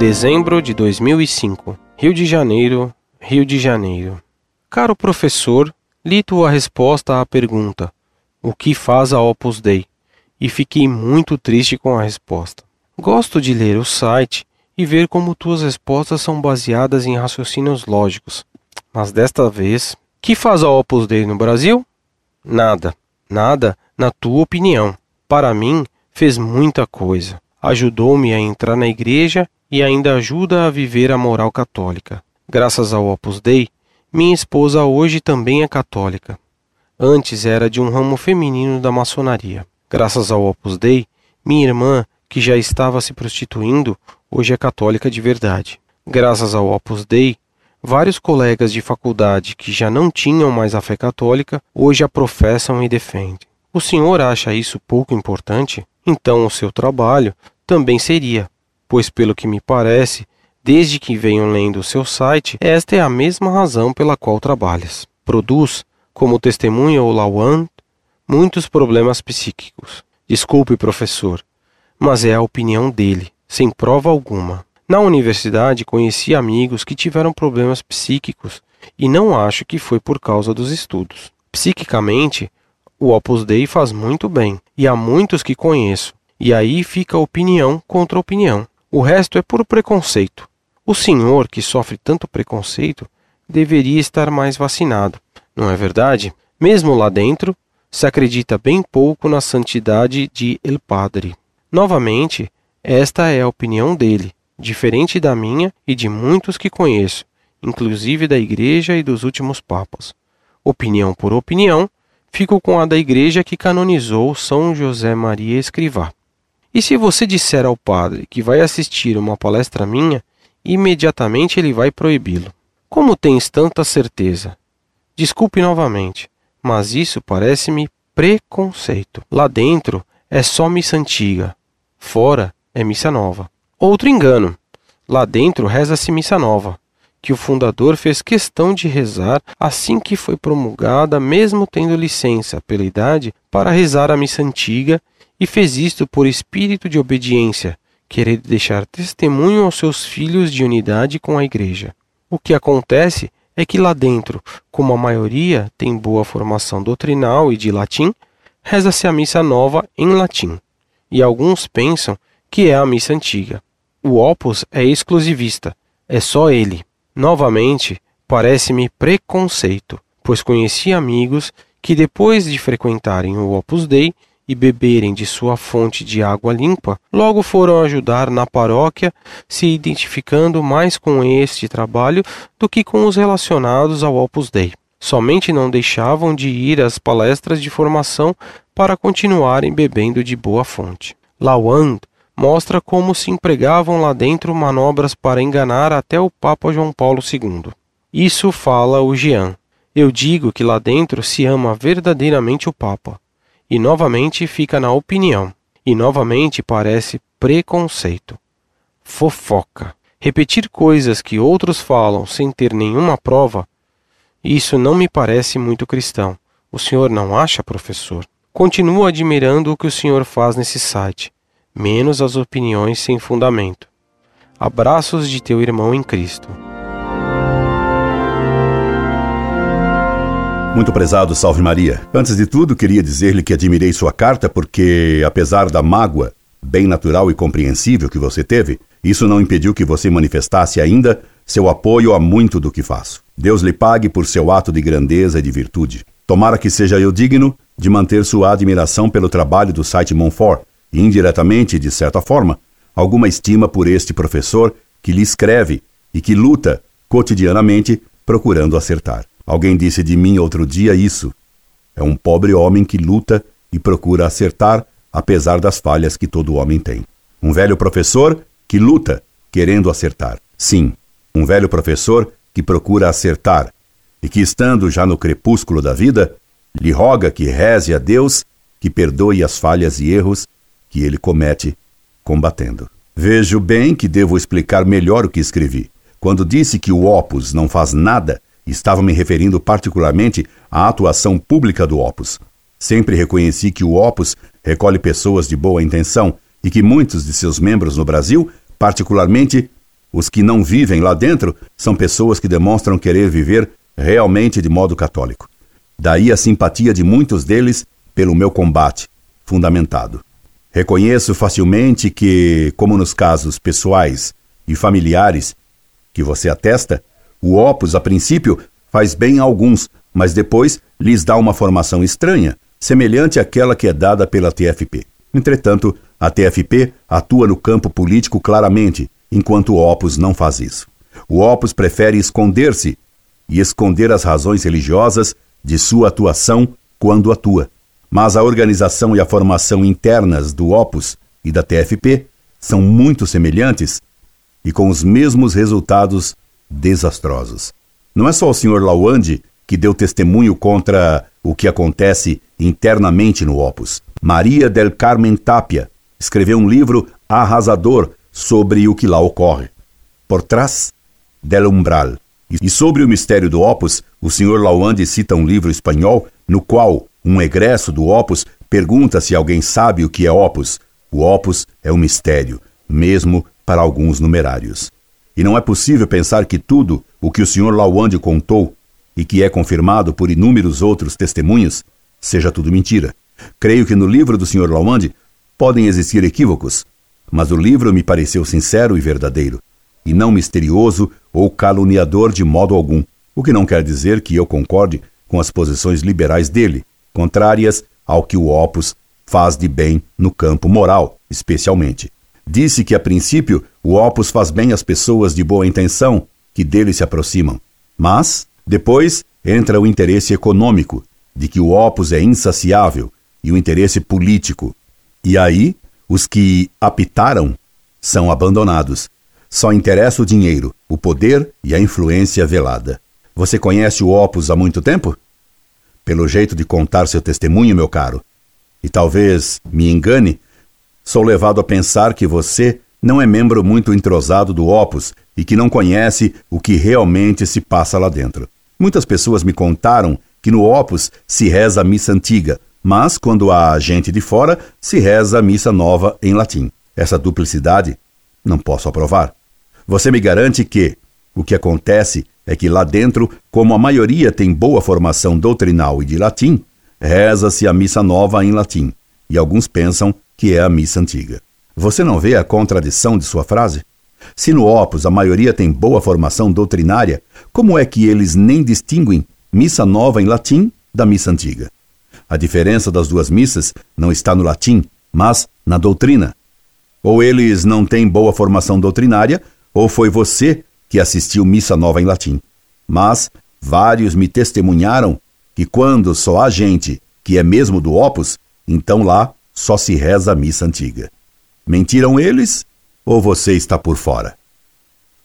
Dezembro de 2005. Rio de Janeiro, Rio de Janeiro. Caro professor, li tua resposta à pergunta: O que faz a Opus Dei? E fiquei muito triste com a resposta. Gosto de ler o site e ver como tuas respostas são baseadas em raciocínios lógicos. Mas desta vez, que faz a Opus Dei no Brasil? Nada. Nada, na tua opinião. Para mim, fez muita coisa. Ajudou-me a entrar na igreja e ainda ajuda a viver a moral católica. Graças ao Opus Dei, minha esposa hoje também é católica. Antes era de um ramo feminino da maçonaria. Graças ao Opus Dei, minha irmã, que já estava se prostituindo, hoje é católica de verdade. Graças ao Opus Dei, vários colegas de faculdade que já não tinham mais a fé católica, hoje a professam e defendem. O senhor acha isso pouco importante? Então o seu trabalho também seria, pois, pelo que me parece, desde que venho lendo o seu site, esta é a mesma razão pela qual trabalhas. Produz, como testemunha o Lawan, muitos problemas psíquicos. Desculpe, professor, mas é a opinião dele, sem prova alguma. Na universidade conheci amigos que tiveram problemas psíquicos e não acho que foi por causa dos estudos. Psiquicamente, o Opus Dei faz muito bem, e há muitos que conheço, e aí fica opinião contra opinião. O resto é puro preconceito. O senhor, que sofre tanto preconceito, deveria estar mais vacinado, não é verdade? Mesmo lá dentro, se acredita bem pouco na santidade de El Padre. Novamente, esta é a opinião dele, diferente da minha e de muitos que conheço, inclusive da Igreja e dos últimos papas. Opinião por opinião, fico com a da Igreja que canonizou São José Maria Escrivá. E se você disser ao padre que vai assistir uma palestra minha, imediatamente ele vai proibi-lo. Como tens tanta certeza? Desculpe novamente, mas isso parece-me preconceito. Lá dentro é só missa antiga, fora é missa nova. Outro engano. Lá dentro reza-se missa nova, que o fundador fez questão de rezar assim que foi promulgada, mesmo tendo licença pela idade para rezar a missa antiga e fez isto por espírito de obediência, querendo deixar testemunho aos seus filhos de unidade com a Igreja. O que acontece é que lá dentro, como a maioria tem boa formação doutrinal e de latim, reza-se a missa nova em latim, e alguns pensam que é a missa antiga. O opus é exclusivista, é só ele. Novamente, parece-me preconceito, pois conheci amigos que depois de frequentarem o Opus Dei e beberem de sua fonte de água limpa, logo foram ajudar na paróquia, se identificando mais com este trabalho do que com os relacionados ao Opus Dei. Somente não deixavam de ir às palestras de formação para continuarem bebendo de boa fonte. Lawand mostra como se empregavam lá dentro manobras para enganar até o Papa João Paulo II. Isso fala o Jean. Eu digo que lá dentro se ama verdadeiramente o Papa e novamente fica na opinião, e novamente parece preconceito. Fofoca. Repetir coisas que outros falam sem ter nenhuma prova, isso não me parece muito cristão. O senhor não acha, professor? Continuo admirando o que o senhor faz nesse site, menos as opiniões sem fundamento. Abraços de teu irmão em Cristo. Muito prezado, salve Maria. Antes de tudo, queria dizer-lhe que admirei sua carta porque, apesar da mágoa, bem natural e compreensível que você teve, isso não impediu que você manifestasse ainda seu apoio a muito do que faço. Deus lhe pague por seu ato de grandeza e de virtude. Tomara que seja eu digno de manter sua admiração pelo trabalho do site Monfort e, indiretamente, de certa forma, alguma estima por este professor que lhe escreve e que luta cotidianamente procurando acertar. Alguém disse de mim outro dia isso. É um pobre homem que luta e procura acertar, apesar das falhas que todo homem tem. Um velho professor que luta, querendo acertar. Sim, um velho professor que procura acertar e que, estando já no crepúsculo da vida, lhe roga que reze a Deus que perdoe as falhas e erros que ele comete combatendo. Vejo bem que devo explicar melhor o que escrevi. Quando disse que o Opus não faz nada Estava me referindo particularmente à atuação pública do Opus. Sempre reconheci que o Opus recolhe pessoas de boa intenção e que muitos de seus membros no Brasil, particularmente, Os que não vivem lá dentro são pessoas que demonstram querer viver realmente de modo católico. Daí a simpatia de muitos deles pelo meu combate, fundamentado. Reconheço facilmente que, como nos casos pessoais e familiares que você atesta, o opus, a princípio, faz bem a alguns, mas depois lhes dá uma formação estranha, semelhante àquela que é dada pela TFP. Entretanto, a TFP atua no campo político claramente, enquanto o Opus não faz isso. O Opus prefere esconder-se e esconder as razões religiosas de sua atuação quando atua. Mas a organização e a formação internas do Opus e da TFP são muito semelhantes e com os mesmos resultados desastrosos. Não é só o Sr. Lawande que deu testemunho contra o que acontece internamente no Opus. Maria del Carmen Tapia escreveu um livro arrasador sobre o que lá ocorre. Por trás del umbral. E sobre o mistério do Opus, o Sr. Lawande cita um livro espanhol no qual um egresso do Opus pergunta se alguém sabe o que é Opus. O Opus é um mistério, mesmo para alguns numerários. E não é possível pensar que tudo o que o Sr. Lawande contou e que é confirmado por inúmeros outros testemunhos seja tudo mentira. Creio que no livro do Sr. Lawande podem existir equívocos, mas o livro me pareceu sincero e verdadeiro, e não misterioso ou caluniador de modo algum, o que não quer dizer que eu concorde com as posições liberais dele, contrárias ao que o Opus faz de bem no campo moral, especialmente. Disse que, a princípio, o Opus faz bem às pessoas de boa intenção que dele se aproximam. Mas, depois, entra o interesse econômico, de que o Opus é insaciável, e o interesse político. E aí, os que apitaram são abandonados. Só interessa o dinheiro, o poder e a influência velada. Você conhece o Opus há muito tempo? Pelo jeito de contar seu testemunho, meu caro. E talvez me engane, sou levado a pensar que você não é membro muito entrosado do Opus e que não conhece o que realmente se passa lá dentro. Muitas pessoas me contaram que no Opus se reza a missa antiga, mas quando há gente de fora, se reza a missa nova em latim. Essa duplicidade não posso aprovar. Você me garante que o que acontece é que lá dentro, como a maioria tem boa formação doutrinal e de latim, reza-se a missa nova em latim, e alguns pensam que é a missa antiga. Você não vê a contradição de sua frase? Se no Opus a maioria tem boa formação doutrinária, como é que eles nem distinguem missa nova em latim da missa antiga? A diferença das duas missas não está no latim, mas na doutrina. Ou eles não têm boa formação doutrinária, ou foi você que assistiu missa nova em latim. Mas vários me testemunharam que quando só há gente que é mesmo do Opus, então lá só se reza a missa antiga. Mentiram eles ou você está por fora?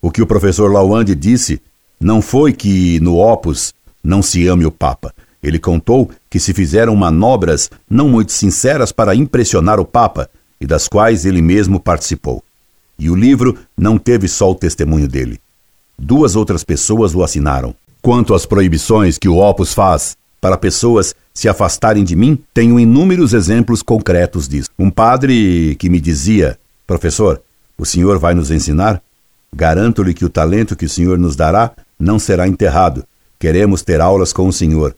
O que o professor Lawande disse não foi que no Opus não se ame o Papa, ele contou que se fizeram manobras não muito sinceras para impressionar o Papa e das quais ele mesmo participou. E o livro não teve só o testemunho dele. Duas outras pessoas o assinaram. Quanto às proibições que o Opus faz para pessoas se afastarem de mim, tenho inúmeros exemplos concretos disso. Um padre que me dizia: Professor, o senhor vai nos ensinar? Garanto-lhe que o talento que o senhor nos dará não será enterrado. Queremos ter aulas com o senhor.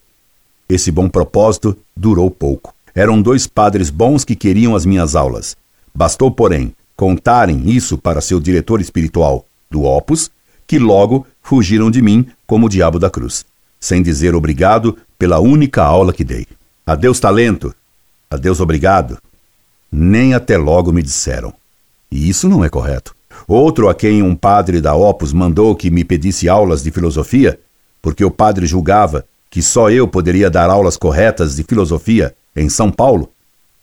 Esse bom propósito durou pouco. Eram dois padres bons que queriam as minhas aulas. Bastou, porém, contarem isso para seu diretor espiritual do Opus, que logo fugiram de mim como o diabo da cruz, sem dizer obrigado pela única aula que dei. Adeus, talento. Adeus, obrigado. Nem até logo me disseram. E isso não é correto. Outro a quem um padre da Opus mandou que me pedisse aulas de filosofia, porque o padre julgava que só eu poderia dar aulas corretas de filosofia em São Paulo?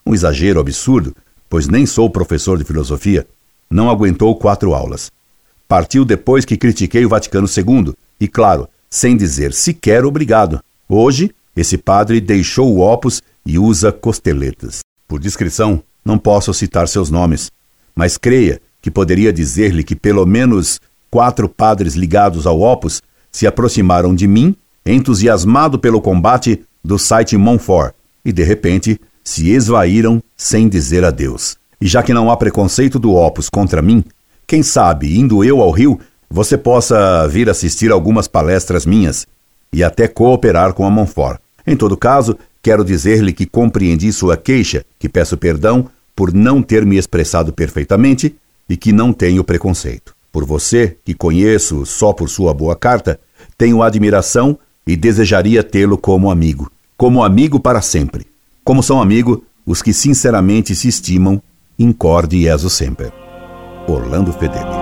Um exagero absurdo, pois nem sou professor de filosofia. Não aguentou quatro aulas. Partiu depois que critiquei o Vaticano II, e claro, sem dizer sequer obrigado. Hoje, esse padre deixou o opus e usa costeletas. Por descrição, não posso citar seus nomes, mas creia que poderia dizer-lhe que pelo menos quatro padres ligados ao opus se aproximaram de mim entusiasmado pelo combate do site Monfort, e de repente se esvaíram sem dizer adeus. E já que não há preconceito do Opus contra mim, Quem sabe, indo eu ao Rio, você possa vir assistir algumas palestras minhas e até cooperar com a Monfort. Em todo caso, quero dizer-lhe que compreendi sua queixa, que peço perdão por não ter me expressado perfeitamente e que não tenho preconceito. Por você, que conheço só por sua boa carta, tenho admiração e desejaria tê-lo como amigo, como amigo para sempre. Como são amigo os que sinceramente se estimam, incorde e sempre. Orlando Fedeli